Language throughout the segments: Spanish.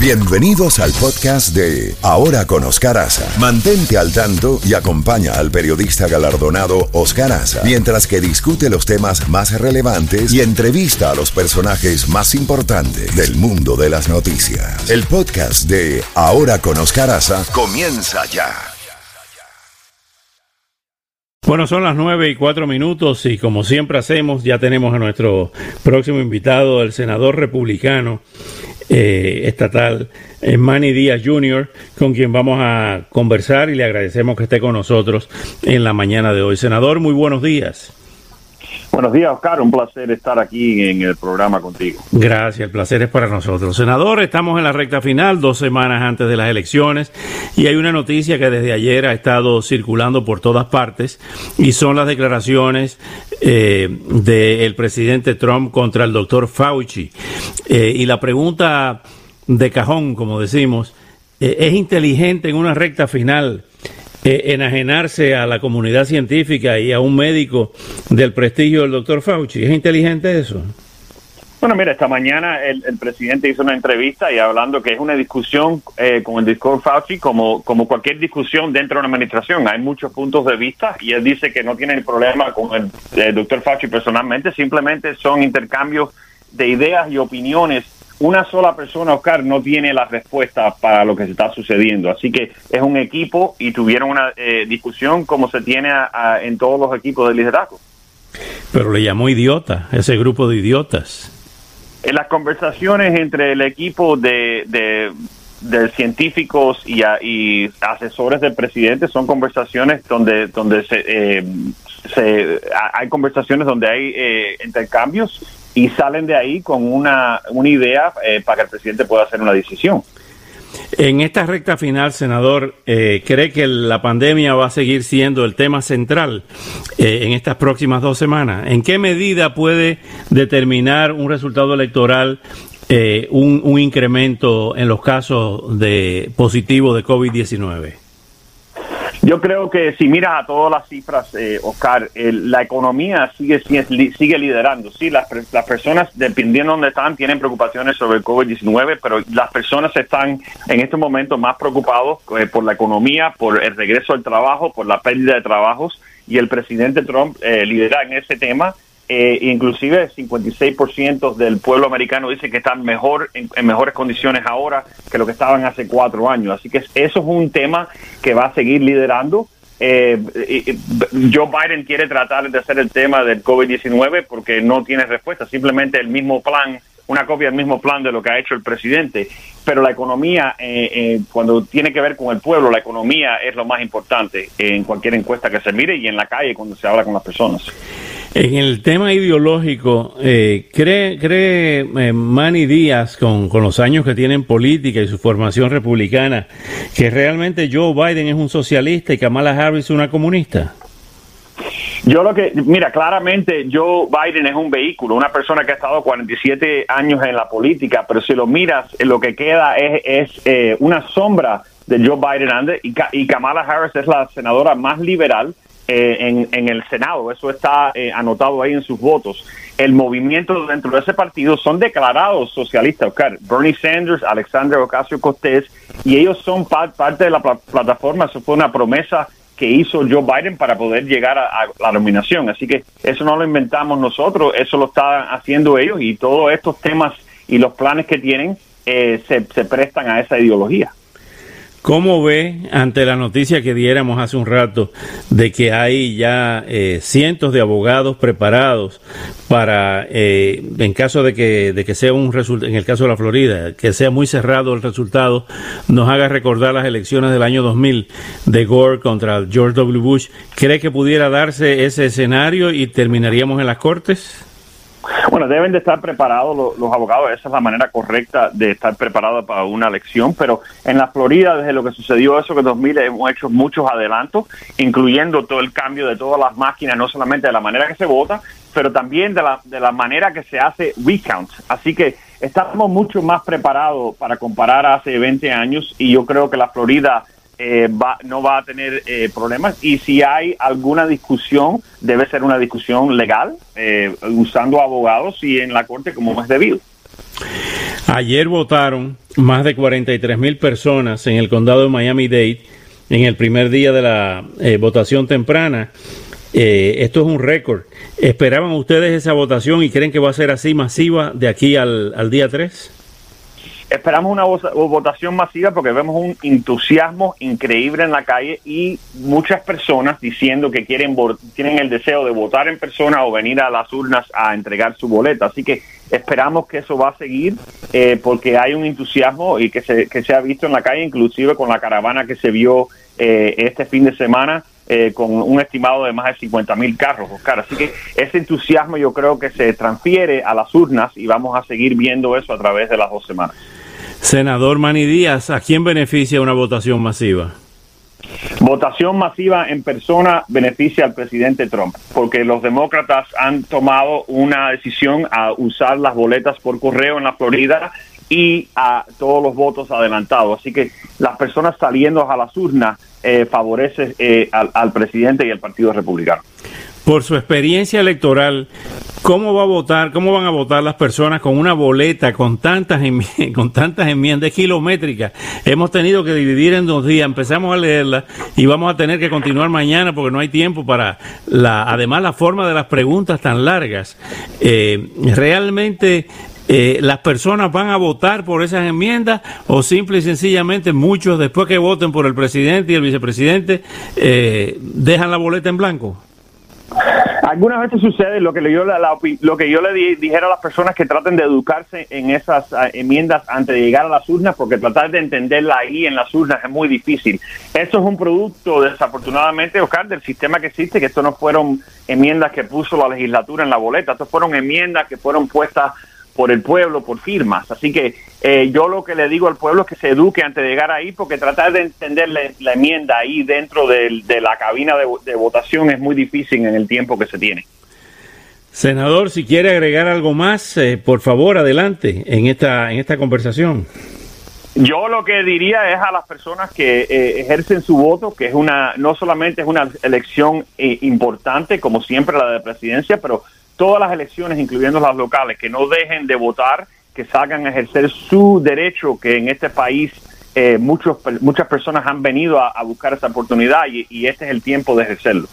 Bienvenidos al podcast de Ahora con Oscar Aza. Mantente al tanto y acompaña al periodista galardonado Oscar Aza mientras que discute los temas más relevantes y entrevista a los personajes más importantes del mundo de las noticias. El podcast de Ahora con Oscar Aza comienza ya. Bueno, son las nueve y cuatro minutos y como siempre hacemos, ya tenemos a nuestro próximo invitado, el senador republicano eh, estatal, eh, Manny Díaz Jr., con quien vamos a conversar y le agradecemos que esté con nosotros en la mañana de hoy. Senador, muy buenos días. Buenos días, Oscar. Un placer estar aquí en el programa contigo. Gracias, el placer es para nosotros. Senador, estamos en la recta final, dos semanas antes de las elecciones, y hay una noticia que desde ayer ha estado circulando por todas partes, y son las declaraciones eh, del presidente Trump contra el doctor Fauci. Eh, y la pregunta de cajón, como decimos, eh, ¿es inteligente en una recta final? Eh, enajenarse a la comunidad científica y a un médico del prestigio del doctor Fauci. ¿Es inteligente eso? Bueno, mira, esta mañana el, presidente hizo una entrevista y hablando que es una discusión eh, con el doctor Fauci como, como cualquier discusión dentro de una administración. Hay muchos puntos de vista y él dice que no tiene problema con el, el doctor Fauci personalmente, simplemente son intercambios de ideas y opiniones una sola persona, Oscar, no tiene la respuesta para lo que se está sucediendo. Así que es un equipo y tuvieron una eh, discusión como se tiene en todos los equipos de liderazgo. Pero le llamó idiota, ese grupo de idiotas. En las conversaciones entre el equipo de, de, científicos y, asesores del presidente son conversaciones donde, donde se, eh, se, hay conversaciones donde hay eh, intercambios y salen de ahí con una, una idea eh, para que el presidente pueda hacer una decisión. En esta recta final, senador, eh, ¿cree que la pandemia va a seguir siendo el tema central eh, en estas próximas dos semanas? ¿En qué medida puede determinar un resultado electoral un, un, incremento en los casos de positivos de COVID-19? Yo creo que si miras a todas las cifras, eh, Oscar, la economía sigue, sigue, liderando. Sí, las, las personas, dependiendo de dónde están, tienen preocupaciones sobre el COVID-19, pero las personas están en este momento más preocupados eh, por la economía, por el regreso al trabajo, por la pérdida de trabajos, y el presidente Trump eh, lidera en ese tema eh, inclusive el 56% del pueblo americano dice que están mejor en, mejores condiciones ahora que lo que estaban hace cuatro años. Así que eso es un tema que va a seguir liderando. Eh, Joe Biden quiere tratar de hacer el tema del COVID-19 porque no tiene respuesta, simplemente el mismo plan, una copia del mismo plan de lo que ha hecho el presidente. Pero la economía, eh, eh, cuando tiene que ver con el pueblo, la economía es lo más importante en cualquier encuesta que se mire y en la calle cuando se habla con las personas. En el tema ideológico, eh, ¿cree, cree eh, Manny Díaz, con, los años que tiene en política y su formación republicana, que realmente Joe Biden es un socialista y Kamala Harris una comunista? Yo lo que, mira, claramente Joe Biden es un vehículo, una persona que ha estado 47 años en la política, pero si lo miras, lo que queda es, es eh, una sombra de Joe Biden y Kamala Harris es la senadora más liberal eh, en, el Senado. Eso está eh, anotado ahí en sus votos. El movimiento dentro de ese partido son declarados socialistas. Bernie Sanders, Alexander Ocasio Cortés, y ellos son parte de la plataforma. Eso fue una promesa que hizo Joe Biden para poder llegar a, la nominación. Así que eso no lo inventamos nosotros, eso lo están haciendo ellos y todos estos temas y los planes que tienen eh, se prestan a esa ideología. ¿Cómo ve ante la noticia que diéramos hace un rato de que hay ya eh, cientos de abogados preparados para, eh, en caso de que, de que sea un resultado, en el caso de la Florida, que sea muy cerrado el resultado, nos haga recordar las elecciones del año 2000 de Gore contra George W. Bush? ¿Cree que pudiera darse ese escenario y terminaríamos en las cortes? Bueno, deben de estar preparados los, abogados, esa es la manera correcta de estar preparados para una elección, pero en la Florida, desde lo que sucedió eso que en 2000, hemos hecho muchos adelantos, incluyendo todo el cambio de todas las máquinas, no solamente de la manera que se vota, pero también de la, de la manera que se hace recount. Así que estamos mucho más preparados para comparar hace 20 años y yo creo que la Florida eh, va, no va a tener eh, problemas y si hay alguna discusión debe ser una discusión legal eh, usando abogados y en la corte como es debido. Ayer votaron más de 43 mil personas en el condado de Miami-Dade en el primer día de la eh, votación temprana. Eh, esto es un récord. ¿Esperaban ustedes esa votación y creen que va a ser así masiva de aquí al, al día 3? Esperamos una votación masiva porque vemos un entusiasmo increíble en la calle y muchas personas diciendo que quieren tienen el deseo de votar en persona o venir a las urnas a entregar su boleta. Así que esperamos que eso va a seguir eh, porque hay un entusiasmo y que se, que se ha visto en la calle, inclusive con la caravana que se vio eh, este fin de semana. Eh, con un estimado de más de 50 mil carros, Oscar. Así que ese entusiasmo yo creo que se transfiere a las urnas y vamos a seguir viendo eso a través de las dos semanas. Senador Manny Díaz, ¿a quién beneficia una votación masiva? Votación masiva en persona beneficia al presidente Trump, porque los demócratas han tomado una decisión a usar las boletas por correo en la Florida y a todos los votos adelantados. Así que las personas saliendo a las urnas eh, favorece eh, al presidente y al Partido Republicano por su experiencia electoral, ¿cómo va a votar, cómo van a votar las personas con una boleta con tantas con tantas enmiendas kilométricas? Hemos tenido que dividir en dos días, empezamos a leerla y vamos a tener que continuar mañana porque no hay tiempo para la, además la forma de las preguntas tan largas. Eh, realmente eh, las personas van a votar por esas enmiendas o simple y sencillamente muchos después que voten por el presidente y el vicepresidente eh, dejan la boleta en blanco? Algunas veces sucede lo que yo, lo que yo le dijera a las personas que traten de educarse en esas ah, enmiendas antes de llegar a las urnas, porque tratar de entenderla ahí en las urnas es muy difícil. Esto es un producto, desafortunadamente, Oscar, del sistema que existe, que esto no fueron enmiendas que puso la legislatura en la boleta, esto fueron enmiendas que fueron puestas por el pueblo, por firmas. Así que eh, yo lo que le digo al pueblo es que se eduque antes de llegar ahí, porque tratar de entender la, enmienda ahí dentro de, la cabina de, votación es muy difícil en el tiempo que se tiene. Senador, si quiere agregar algo más, eh, por favor, adelante en esta, en esta conversación. Yo lo que diría es a las personas que eh, ejercen su voto, que es una, no solamente es una elección importante, como siempre la de presidencia, pero todas las elecciones, incluyendo las locales, que no dejen de votar, que salgan a ejercer su derecho, que en este país eh, muchos, muchas personas han venido a, buscar esa oportunidad y, y, este es el tiempo de ejercerlo.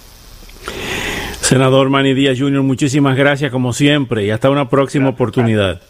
Senador Manny Díaz Jr., muchísimas gracias como siempre y hasta una próxima oportunidad.